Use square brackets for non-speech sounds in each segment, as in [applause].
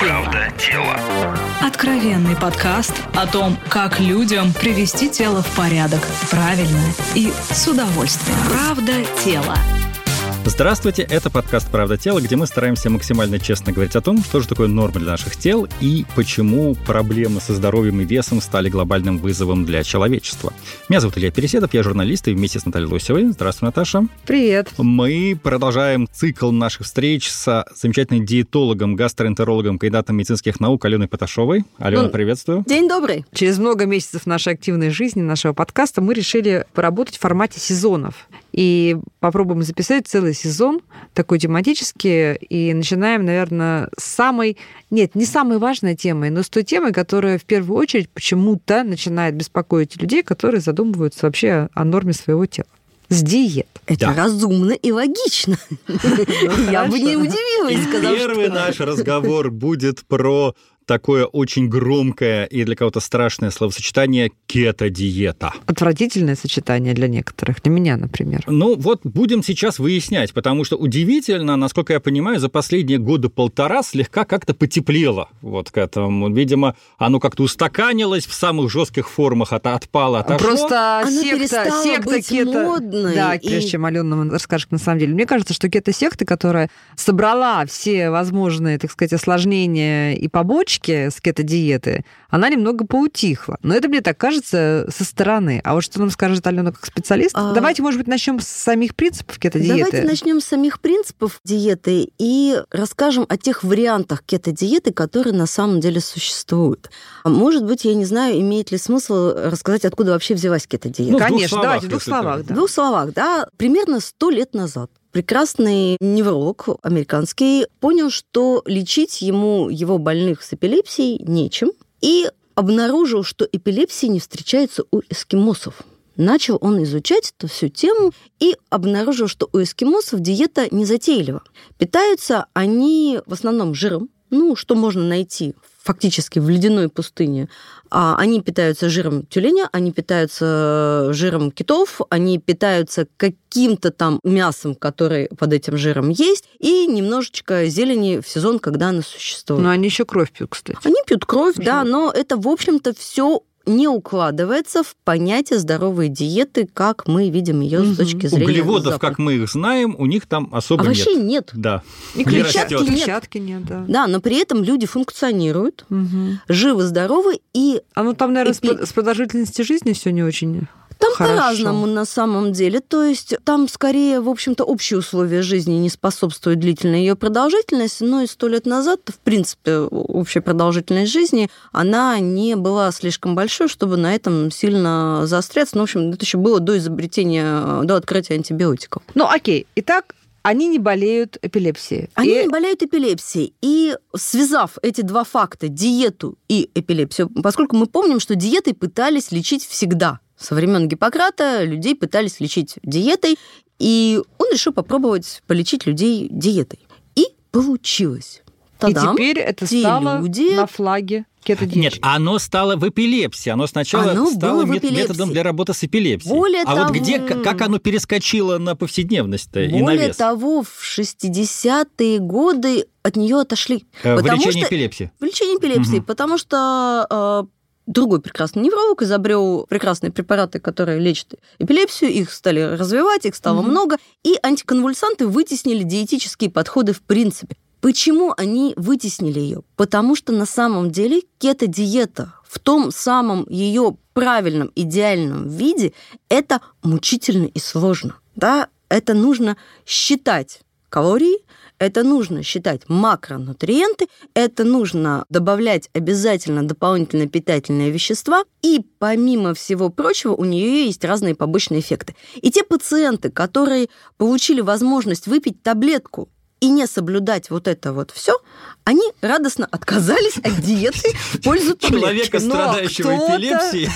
Правда тело. Откровенный подкаст о том, как людям привести тело в порядок правильно и с удовольствием. Правда тело. Здравствуйте, это подкаст «Правда тела», где мы стараемся максимально честно говорить о том, что же такое норма для наших тел и почему проблемы со здоровьем и весом стали глобальным вызовом для человечества. Меня зовут Илья Переседов, я журналист и вместе с Натальей Лосевой. Здравствуй, Наташа. Привет. Мы продолжаем цикл наших встреч с замечательным диетологом, гастроэнтерологом, кандидатом медицинских наук Аленой Поташовой. Алена, Ну, приветствую. День добрый. Через много месяцев нашей активной жизни, нашего подкаста, мы решили поработать в формате сезонов. И попробуем записать целый сезон, такой тематический. И начинаем, наверное, с самой... Нет, не самой важной темой, но с той темой, которая в первую очередь почему-то начинает беспокоить людей, которые задумываются вообще о норме своего тела. С диет. Это Да. разумно и логично. [laughs] Я бы не удивилась, сказав, Первый что... наш разговор будет про такое очень громкое и для кого-то страшное словосочетание кето-диета. Отвратительное сочетание для некоторых. Для меня, например. Ну вот будем сейчас выяснять, потому что удивительно, насколько я понимаю, за последние года полтора слегка как-то потеплело вот к этому. Видимо, оно как-то устаканилось в самых жестких формах, это отпало, отошло. Просто Она секта, перестала секта быть кето... модной, Да, и- прежде чем Алена нам расскажет на самом деле. Мне кажется, что кето-секта, которая собрала все возможные, так сказать, осложнения и побочки с кето-диеты, она немного поутихла. Но это мне так кажется со стороны. А вот что нам скажет Алена как специалист? А- Давайте, может быть, начнем с самих принципов кето-диеты. Давайте начнем с самих принципов диеты и расскажем о тех вариантах кето-диеты, которые на самом деле существуют. А Может быть, я не знаю, имеет ли смысл рассказать, откуда вообще взялась кето-диета. Ну, в двух Конечно, словах, давайте в двух словах. В да. двух словах, да, примерно сто лет назад прекрасный невролог американский понял, что лечить ему его больных с эпилепсией нечем, и обнаружил, что эпилепсия не встречается у эскимосов. Начал он изучать эту всю тему и обнаружил, что у эскимосов диета незатейлива. Питаются они в основном жиром, ну, что можно найти фактически в ледяной пустыне. А они питаются жиром тюленя, они питаются жиром китов, они питаются каким-то там мясом, которое под этим жиром есть, и немножечко зелени в сезон, когда она существует. Но они еще кровь пьют, кстати. Они пьют кровь, да, Почему? но это, в общем-то, все не укладывается в понятие здоровой диеты, как мы видим ее Мгм. с точки зрения Углеводов, Запада. как мы их знаем, у них там особо А вообще нет. нет. Да. И Не клетчатки, растёт. нет. клетчатки нет, да. Да, но при этом люди функционируют, Мгм. живы, здоровы, и А ну там, наверное, Эпи- с продолжительностью жизни все не очень Там по-разному на самом деле. То есть там скорее, в общем-то, общие условия жизни не способствуют длительной ее продолжительности, но и сто лет назад, в принципе, общая продолжительность жизни, она не была слишком большой, чтобы на этом сильно заостряться. Ну, в общем, это еще было до изобретения, до открытия антибиотиков. Ну, окей. Итак, они не болеют эпилепсией. Они И- не болеют эпилепсией. И связав эти два факта, диету и эпилепсию, поскольку мы помним, что диетой пытались лечить всегда. Со времен Гиппократа людей пытались лечить диетой, и он решил попробовать полечить людей диетой. И получилось. И Та-дам. теперь это те стало люди- на флаге кето-диеты. Нет, оно стало в эпилепсии. Оно сначала Оно стало мет- методом для работы с эпилепсией. Более а вот того- где, к- как оно перескочило на повседневность-то и на Более вес? того, в 60-е годы от нее отошли. Э, в лечении что- эпилепсии. В лечении эпилепсии, Мгм. потому что э, другой прекрасный невролог изобрел прекрасные препараты, которые лечат эпилепсию, их стали развивать, их стало Мгм. много, и антиконвульсанты вытеснили диетические подходы в принципе. Почему они вытеснили ее? Потому что на самом деле кето-диета в том самом ее правильном, идеальном виде это мучительно и сложно. Да? Это нужно считать калории, это нужно считать макронутриенты, это нужно добавлять обязательно дополнительные питательные вещества, и помимо всего прочего у нее есть разные побочные эффекты. И те пациенты, которые получили возможность выпить таблетку и не соблюдать вот это вот все, они радостно отказались от диеты [laughs] в пользу таблетки. Человека, Но страдающего эпилепсией,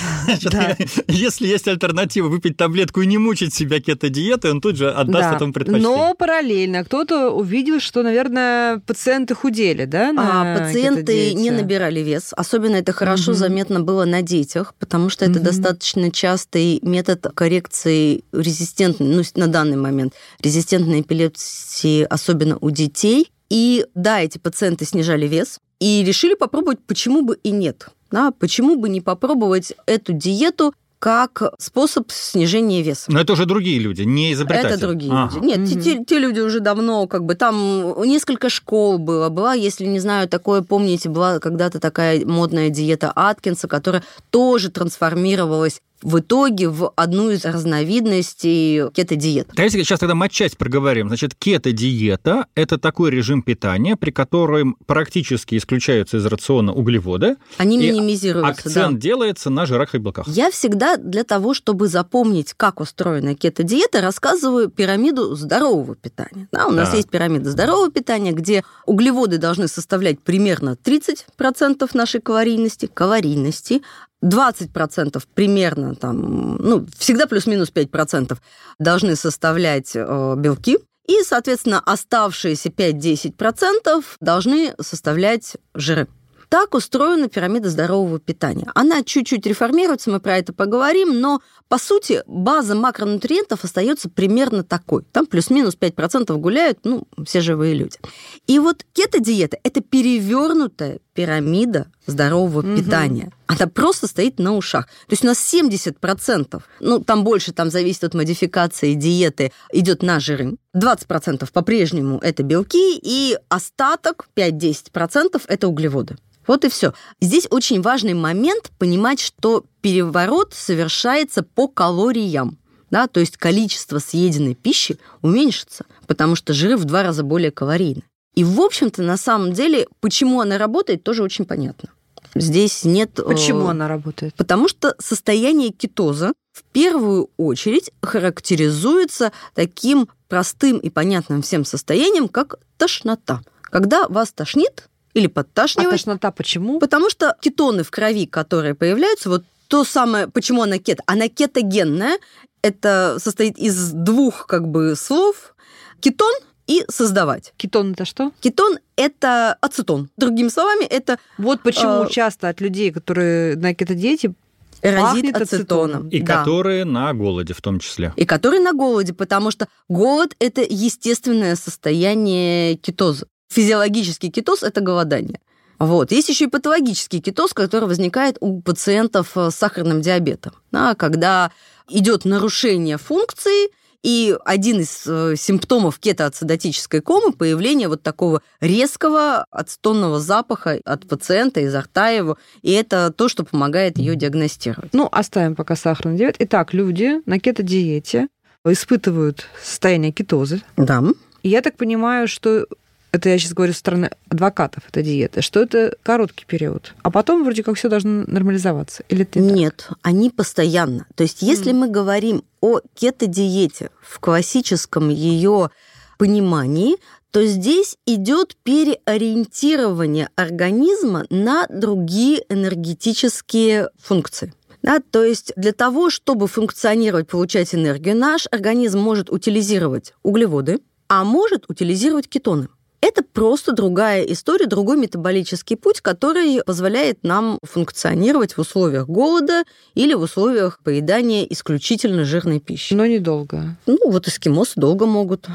[laughs] Да. если есть альтернатива выпить таблетку и не мучить себя кето-диетой, он тут же отдаст Да. этому предпочтение. Но параллельно кто-то увидел, что, наверное, пациенты худели, да? А пациенты не набирали вес. Особенно это хорошо Мгм. заметно было на детях, потому что это достаточно частый метод коррекции резистентной, ну, на данный момент, резистентной эпилепсии, особенно у детей. И да, эти пациенты снижали вес, И решили попробовать, почему бы и нет. Да, почему бы не попробовать эту диету как способ снижения веса. Но это уже другие люди, не изобретатели. Это другие ага. люди. Нет, угу. те, те, те люди уже давно, как бы там несколько школ было. Была, если не знаю, такое, помните, была когда-то такая модная диета Аткинса, которая тоже трансформировалась в итоге в одну из разновидностей кето-диет. Давайте сейчас тогда матчасть проговорим. Значит, кето-диета – это такой режим питания, при котором практически исключаются из рациона углеводы. Они минимизируются, акцент да. делается на жирах и белках. Я всегда для того, чтобы запомнить, как устроена кето-диета, рассказываю пирамиду здорового питания. Да, у нас да. есть пирамида здорового питания, где углеводы должны составлять примерно 30% нашей калорийности, калорийности, 20% примерно, там, ну, всегда плюс-минус 5% должны составлять э, белки, и, соответственно, оставшиеся 5-10% должны составлять жиры. Так устроена пирамида здорового питания. Она чуть-чуть реформируется, мы про это поговорим, но, по сути, база макронутриентов остается примерно такой. Там плюс-минус 5% гуляют, ну, все живые люди. И вот кето-диета – это перевернутая пирамида здорового угу. питания. Она просто стоит на ушах. То есть у нас 70%, ну, там больше, там зависит от модификации диеты, идет на жиры. 20% по-прежнему это белки, и остаток 5-10% это углеводы. Вот и все. Здесь очень важный момент понимать, что переворот совершается по калориям. Да, то есть количество съеденной пищи уменьшится, потому что жиры в два раза более калорийны. И, в общем-то, на самом деле, почему она работает, тоже очень понятно. Здесь нет... Э, почему она работает? Потому что состояние кетоза в первую очередь характеризуется таким простым и понятным всем состоянием, как тошнота. Когда вас тошнит, или подташнивать. А тошнота почему? Потому что кетоны в крови, которые появляются, вот то самое, почему она кет, она кетогенная, это состоит из двух как бы слов. Кетон и создавать. Кетон это что? Кетон это ацетон. Другими словами, это... Вот почему э, часто от людей, которые на кетодиете, разит ацетоном. И да. которые на голоде в том числе. И которые на голоде, потому что голод – это естественное состояние кетоза. Физиологический кетоз – это голодание. Вот. Есть еще и патологический кетоз, который возникает у пациентов с сахарным диабетом, да, когда идет нарушение функции, и один из э, симптомов кетоацидотической комы – появление вот такого резкого ацетонного запаха от пациента изо рта его, и это то, что помогает ее диагностировать. Ну, оставим пока сахарный диабет. Итак, люди на кетодиете испытывают состояние кетозы. Да. И я так понимаю, что это я сейчас говорю со стороны адвокатов, это диета, что это короткий период, а потом вроде как все должно нормализоваться. Или это Нет, так? они постоянно. То есть если mm. мы говорим о кето-диете в классическом ее понимании, то здесь идет переориентирование организма на другие энергетические функции. Да, то есть для того, чтобы функционировать, получать энергию, наш организм может утилизировать углеводы, а может утилизировать кетоны. Это просто другая история, другой метаболический путь, который позволяет нам функционировать в условиях голода или в условиях поедания исключительно жирной пищи. Но недолго. Ну, вот эскимосы долго могут.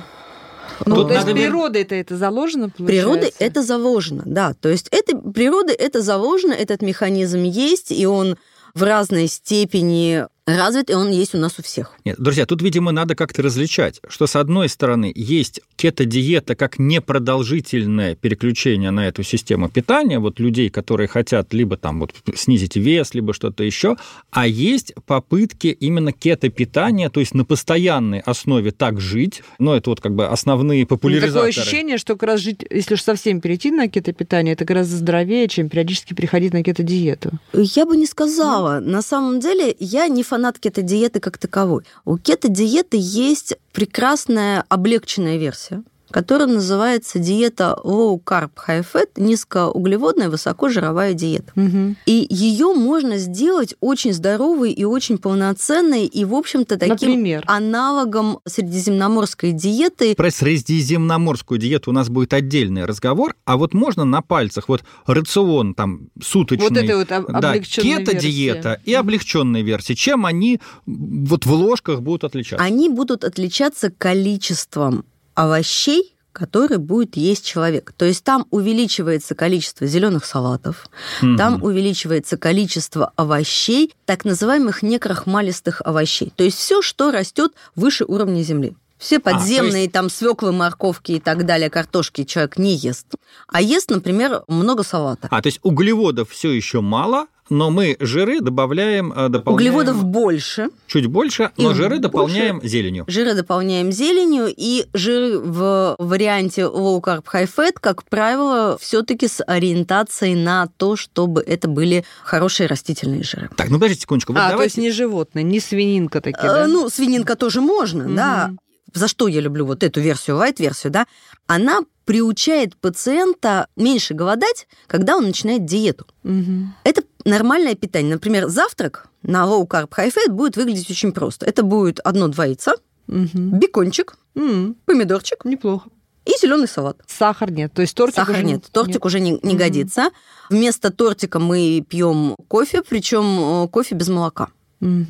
Ну, Тут то есть природой это это заложено, получается? Природой это заложено, да. То есть это, природой это заложено, этот механизм есть, и он в разной степени развит, и он есть у нас у всех. Нет, друзья, тут, видимо, надо как-то различать, что, с одной стороны, есть кето-диета как непродолжительное переключение на эту систему питания, вот людей, которые хотят либо там вот снизить вес, либо что-то еще, а есть попытки именно кето-питания, то есть на постоянной основе так жить, ну, это вот как бы основные популяризаторы. Такое ощущение, что как раз жить, если уж совсем перейти на кето-питание, это гораздо здоровее, чем периодически приходить на кето-диету. Я бы не сказала. На самом деле, я не фанат фанат кето-диеты как таковой. У кето-диеты есть прекрасная облегченная версия, которая называется диета low carb high fat, низкоуглеводная, высокожировая диета. Угу. И ее можно сделать очень здоровой и очень полноценной, и, в общем-то, таким Например? аналогом средиземноморской диеты. Про средиземноморскую диету у нас будет отдельный разговор, а вот можно на пальцах, вот рацион там суточный. Вот это вот да, кето-диета и облегченная версия. Чем они вот в ложках будут отличаться? Они будут отличаться количеством овощей, который будет есть человек. То есть там увеличивается количество зеленых салатов, mm там увеличивается количество овощей, так называемых некрахмалистых овощей. То есть все, что растет выше уровня земли. Все подземные, а, есть... там свеклы, морковки и так далее, картошки человек не ест. А ест, например, много салата. А, то есть углеводов все еще мало, но мы жиры добавляем... Э, дополняем... Углеводов больше. Чуть больше, но жиры больше. дополняем зеленью. Жиры дополняем зеленью, и жиры в варианте low carb high fat, как правило, все таки с ориентацией на то, чтобы это были хорошие растительные жиры. Так, ну подождите секундочку. Вот а, давайте... то есть не животные, не свининка такие, да? Ну, свининка тоже можно, угу. да. За что я люблю вот эту версию, light-версию, да? Она приучает пациента меньше голодать, когда он начинает диету. Угу. Это нормальное питание. Например, завтрак на low carb high fat будет выглядеть очень просто. Это будет одно-два яйца, угу. бекончик, угу. помидорчик. Неплохо. И зеленый салат. Сахар нет. То есть тортик Сахар уже нет. Тортик нет. уже не, не угу. годится. Вместо тортика мы пьем кофе, причем э, кофе без молока.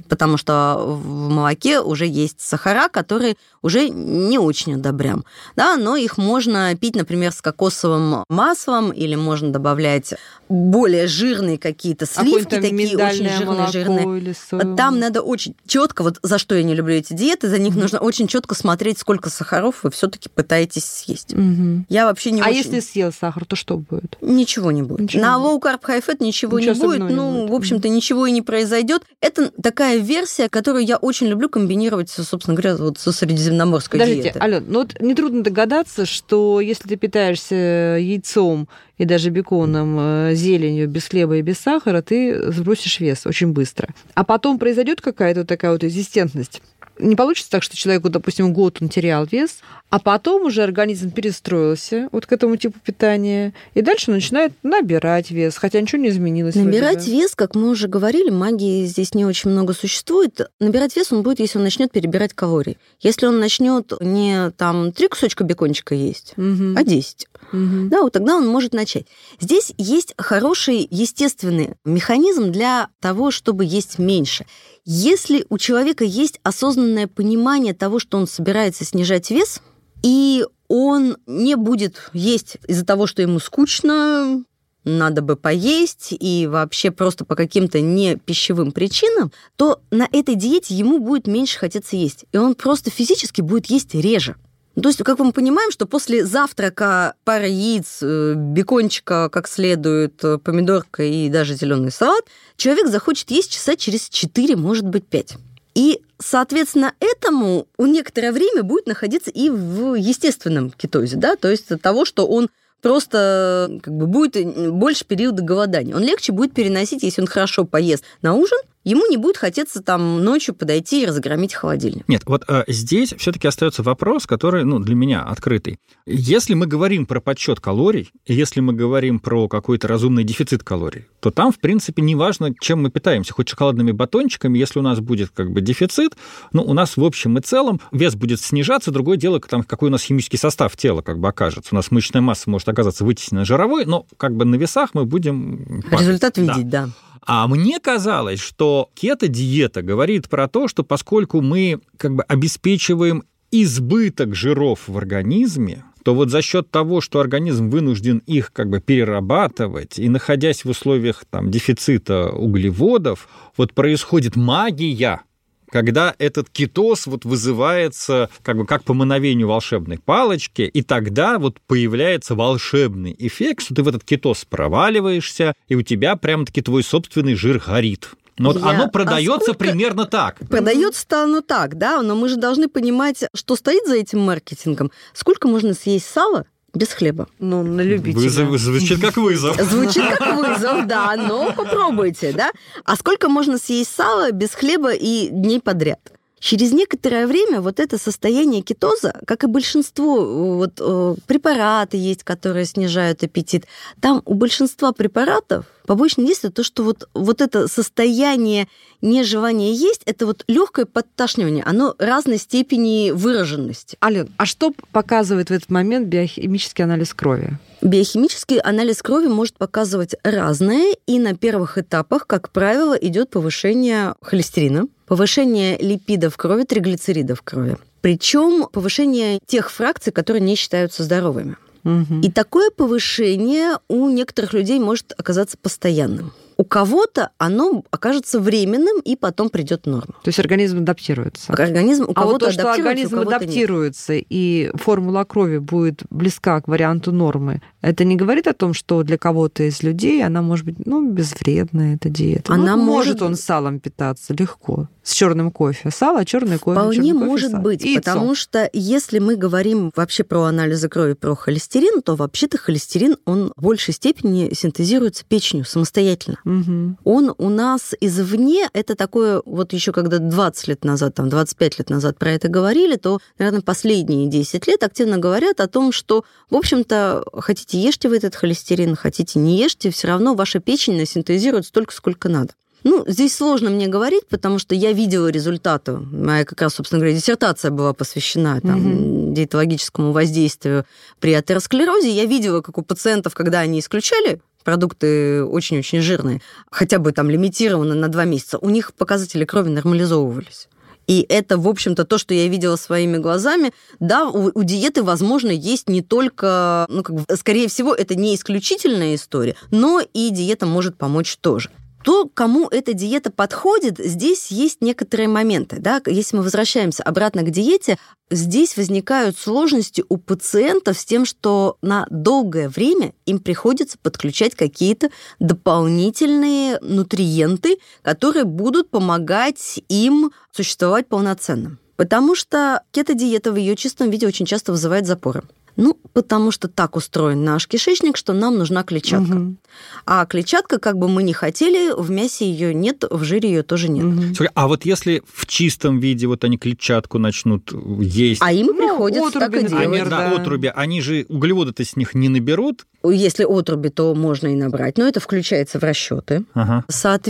Потому что в молоке уже есть сахара, которые уже не очень одобрям. Да, но их можно пить, например, с кокосовым маслом, или можно добавлять более жирные какие-то сливки, а такие очень жирные, жирные. Там надо очень четко, вот за что я не люблю эти диеты, за них mm нужно очень четко смотреть, сколько сахаров вы все-таки пытаетесь съесть. mm Я вообще не А очень... если съел сахар, то что будет? Ничего не будет. Ничего. На low carb high fat ничего, ничего не будет. Не ну, будет. в общем-то, ничего и не произойдет. Это такая версия, которую я очень люблю комбинировать, собственно говоря, вот со средиземноморской Подождите, диетой. Ален, ну вот нетрудно догадаться, что если ты питаешься яйцом и даже беконом, э, зеленью, без хлеба и без сахара, ты сбросишь вес очень быстро. А потом произойдет какая-то такая вот резистентность не получится так, что человеку, допустим, год он терял вес, а потом уже организм перестроился вот к этому типу питания, и дальше он начинает набирать вес, хотя ничего не изменилось. Набирать вес, как мы уже говорили, магии здесь не очень много существует. Набирать вес он будет, если он начнет перебирать калории. Если он начнет не там три кусочка бекончика есть, угу. а 10, угу. да, вот тогда он может начать. Здесь есть хороший естественный механизм для того, чтобы есть меньше. Если у человека есть осознанное понимание того, что он собирается снижать вес, и он не будет есть из-за того, что ему скучно, надо бы поесть, и вообще просто по каким-то не пищевым причинам, то на этой диете ему будет меньше хотеться есть. И он просто физически будет есть реже. То есть, как мы понимаем, что после завтрака пара яиц, э, бекончика как следует, э, помидорка и даже зеленый салат, человек захочет есть часа через 4, может быть, 5. И, соответственно, этому он некоторое время будет находиться и в естественном кетозе, да, то есть от того, что он просто как бы будет больше периода голодания. Он легче будет переносить, если он хорошо поест на ужин, ему не будет хотеться там ночью подойти и разгромить холодильник. Нет, вот э, здесь все-таки остается вопрос, который ну, для меня открытый. Если мы говорим про подсчет калорий, если мы говорим про какой-то разумный дефицит калорий, то там, в принципе, не важно, чем мы питаемся, хоть шоколадными батончиками, если у нас будет как бы дефицит, ну, у нас в общем и целом вес будет снижаться, другое дело, там, какой у нас химический состав тела как бы окажется. У нас мышечная масса может оказаться вытеснена жировой, но как бы на весах мы будем... Результат видеть, да. да. А мне казалось, что кето-диета говорит про то, что поскольку мы как бы обеспечиваем избыток жиров в организме, то вот за счет того, что организм вынужден их как бы перерабатывать, и находясь в условиях там, дефицита углеводов, вот происходит магия, когда этот кетоз вот вызывается как бы как по мановению волшебной палочки, и тогда вот появляется волшебный эффект, что ты в этот кетоз проваливаешься, и у тебя прям-таки твой собственный жир горит. Но вот оно продается а примерно так. Продается-то оно так, да, но мы же должны понимать, что стоит за этим маркетингом. Сколько можно съесть сала, без хлеба. Ну, на любителя. Вызов, звучит как вызов. [laughs] Звучит как вызов, да, но попробуйте, да. А сколько можно съесть сала без хлеба и дней подряд? Через некоторое время вот это состояние кетоза, как и большинство вот, э, препараты есть, которые снижают аппетит, там у большинства препаратов побочное действие то, что вот, вот это состояние нежелания есть, это вот легкое подташнивание, оно разной степени выраженности. Ален, а что показывает в этот момент биохимический анализ крови? Биохимический анализ крови может показывать разное, и на первых этапах, как правило, идет повышение холестерина, повышение липидов в крови, триглицеридов в крови. Причем повышение тех фракций, которые не считаются здоровыми. Мгм. И такое повышение у некоторых людей может оказаться постоянным. У кого-то оно окажется временным, и потом придет норма. То есть организм адаптируется. Организм у А вот кого-то то, что адаптируется, организм кого-то нет. адаптируется, и формула крови будет близка к варианту нормы, это не говорит о том, что для кого-то из людей она может быть, ну, безвредная, эта диета. Она Ну, может- может он салом питаться легко, с черным кофе. Сало, черный кофе. Вполне кофе, может сало. быть, И яйцо. потому что если мы говорим вообще про анализы крови, про холестерин, то вообще-то холестерин, он в большей степени синтезируется печенью самостоятельно. Мгм. Он у нас извне, это такое, вот еще когда 20 лет назад, там 25 лет назад про это говорили, то, наверное, последние 10 лет активно говорят о том, что, в общем-то, хотите ешьте вы этот холестерин, хотите не ешьте, все равно ваша печень синтезирует столько, сколько надо. Ну, здесь сложно мне говорить, потому что я видела результаты. Моя как раз, собственно говоря, диссертация была посвящена там, диетологическому воздействию при атеросклерозе. Я видела, как у пациентов, когда они исключали продукты очень-очень жирные, хотя бы там лимитированно на два месяца, у них показатели крови нормализовывались. И это, в общем-то, то, что я видела своими глазами. Да, у, у диеты, возможно, есть не только, ну, как бы, скорее всего, это не исключительная история, но и диета может помочь тоже. То, кому эта диета подходит, здесь есть некоторые моменты. Да? Если мы возвращаемся обратно к диете, здесь возникают сложности у пациентов с тем, что на долгое время им приходится подключать какие-то дополнительные нутриенты, которые будут помогать им существовать полноценно. Потому что кето-диета в ее чистом виде очень часто вызывает запоры. Ну, потому что так устроен наш кишечник, что нам нужна клетчатка. Мгм. А клетчатка, как бы мы ни хотели, в мясе ее нет, в жире ее тоже нет. Слушай, а вот если в чистом виде вот они клетчатку начнут есть, А им Ну, приходится так и отруби, делать. они, например, да, да. отруби, они же углеводы-то с них не наберут. Если отруби, то можно и набрать, но это включается в расчеты. Ага.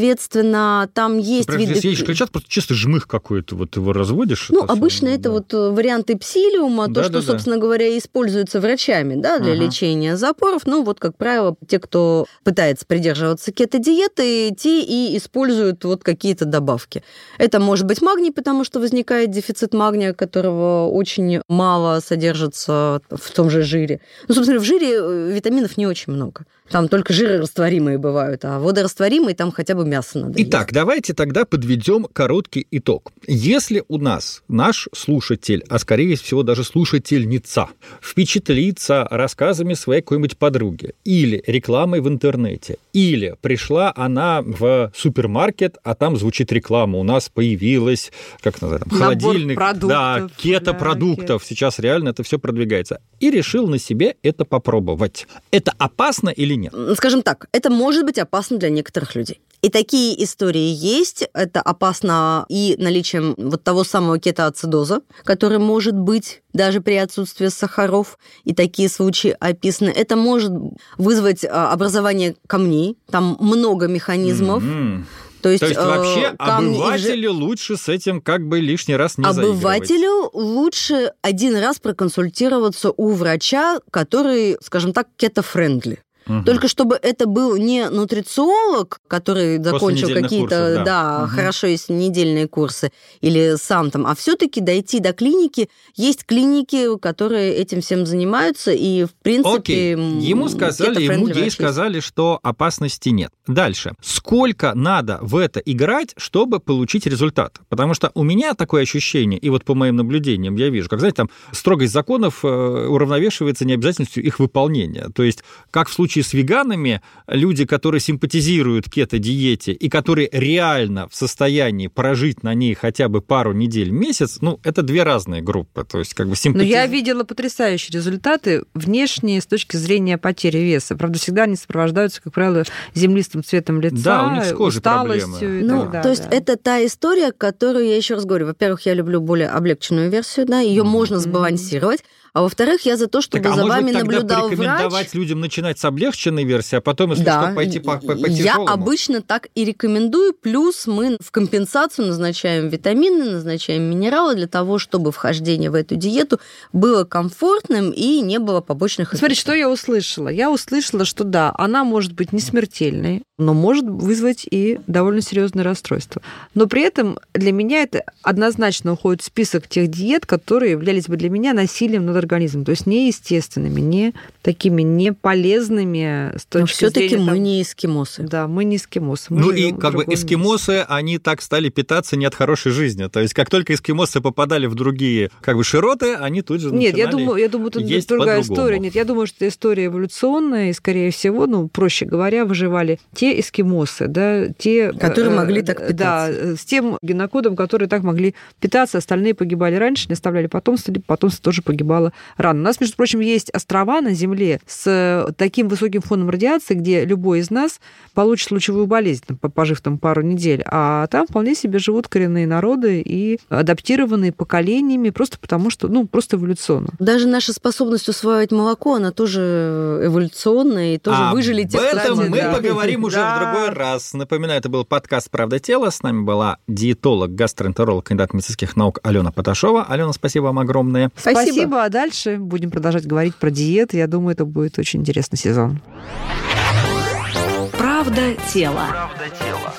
Соответственно, там есть Например, виды... если едешь клетчатку, просто чисто жмых какой-то, вот его разводишь. Ну, это обычно всё, это да. вот э, варианты псилиума, то, Да, что, да, да. собственно говоря, используется врачами да, для Ага. лечения запоров. Ну, вот, как правило, те, кто пытается придерживаться кето-диеты, те и используют вот какие-то добавки. Это может быть магний, потому что возникает дефицит магния, которого очень мало содержится в том же жире. Ну, собственно, в жире э, витаминов не очень много. Там только жирорастворимые бывают, а водорастворимые там хотя бы мясо надо есть. Итак, давайте тогда подведем короткий итог. Если у нас наш слушатель, а скорее всего даже слушательница, впечатлится рассказами своей какой-нибудь подруги или рекламой в интернете, или пришла она в супермаркет, а там звучит реклама, у нас появилась, как называется, там, холодильник, да, продуктов, кето-продуктов, сейчас реально это все продвигается, и решил на себе это попробовать. Это опасно или нет? скажем так, это может быть опасно для некоторых людей. И такие истории есть. Это опасно и наличием вот того самого кетоацидоза, который может быть даже при отсутствии сахаров. И такие случаи описаны. Это может вызвать а, образование камней. Там много механизмов. Мгм. То есть, То есть э, вообще камни обывателю лучше с этим как бы лишний раз не. Обывателю лучше один раз проконсультироваться у врача, который, скажем так, кето-френдли. Мгм. Только чтобы это был не нутрициолог, который закончил какие-то, да. да, Мгм. хорошо, если недельные курсы, или сам там, а все-таки дойти до клиники. Есть клиники, которые этим всем занимаются, и в принципе... Окей, ему сказали, ему ей сказали, что опасности нет. Дальше. Сколько надо в это играть, чтобы получить результат? Потому что у меня такое ощущение, и вот по моим наблюдениям я вижу, как, знаете, там строгость законов э, уравновешивается необязательностью их выполнения. То есть, как в случае с веганами, люди, которые симпатизируют кето-диете и которые реально в состоянии прожить на ней хотя бы пару недель, месяц, ну, это две разные группы. То есть, как бы Но симпатиз... я видела потрясающие результаты внешние с точки зрения потери веса. Правда, всегда они сопровождаются, как правило, землистым цветом лица, Да, у них с кожей усталостью проблемы. Ну, далее. то есть это та история, которую я еще раз говорю. Во-первых, я люблю более облегченную версию, да, ее Мгм. можно сбалансировать. А во-вторых, я за то, чтобы так, а за может вами быть, тогда наблюдал порекомендовать врач. людям начинать с облегченной версии, а потом, если Да, что, пойти по, по, по я обычно так и рекомендую. Плюс мы в компенсацию назначаем витамины, назначаем минералы для того, чтобы вхождение в эту диету было комфортным и не было побочных Смотри, эффектов. что я услышала. Я услышала, что да, она может быть не смертельной, но может вызвать и довольно серьезное расстройство. Но при этом для меня это однозначно уходит в список тех диет, которые являлись бы для меня насилием над организмом, то есть неестественными, не такими неполезными с Но точки все-таки зрения, мы там, не эскимосы. Да, мы не эскимосы. мы Ну и как бы другом месте. эскимосы, они так стали питаться не от хорошей жизни. То есть как только эскимосы попадали в другие как бы широты, они тут же Нет, я думаю, я думаю, тут есть другая по-другому. история. Нет, я думаю, что это история эволюционная, и, скорее всего, ну, проще говоря, выживали те эскимосы, да, те... Которые э, могли так Да, питаться. э, с тем генокодом, которые так могли питаться, остальные погибали раньше, не оставляли потомство, потомство тоже погибало рано. У нас, между прочим, есть острова на Земле с э, таким высоким фоном радиации, где любой из нас получит лучевую болезнь, пожив там пару недель, а там вполне себе живут коренные народы и адаптированные поколениями просто потому, что, ну, просто эволюционно. Даже наша способность усваивать молоко, она тоже эволюционная, и тоже Об выжили те, кто этом мы да. поговорим уже Да. в другой раз. Напоминаю, это был подкаст «Правда тела». С нами была диетолог, гастроэнтеролог, кандидат медицинских наук Алена Поташова. Алена, спасибо вам огромное. Спасибо. А дальше будем продолжать говорить про диеты. Я думаю, это будет очень интересный сезон. Правда тело. Правда тело.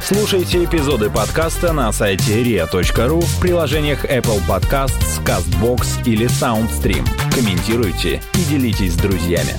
Слушайте эпизоды подкаста на сайте ria.ru в приложениях Apple Podcasts, CastBox или SoundStream. Комментируйте и делитесь с друзьями.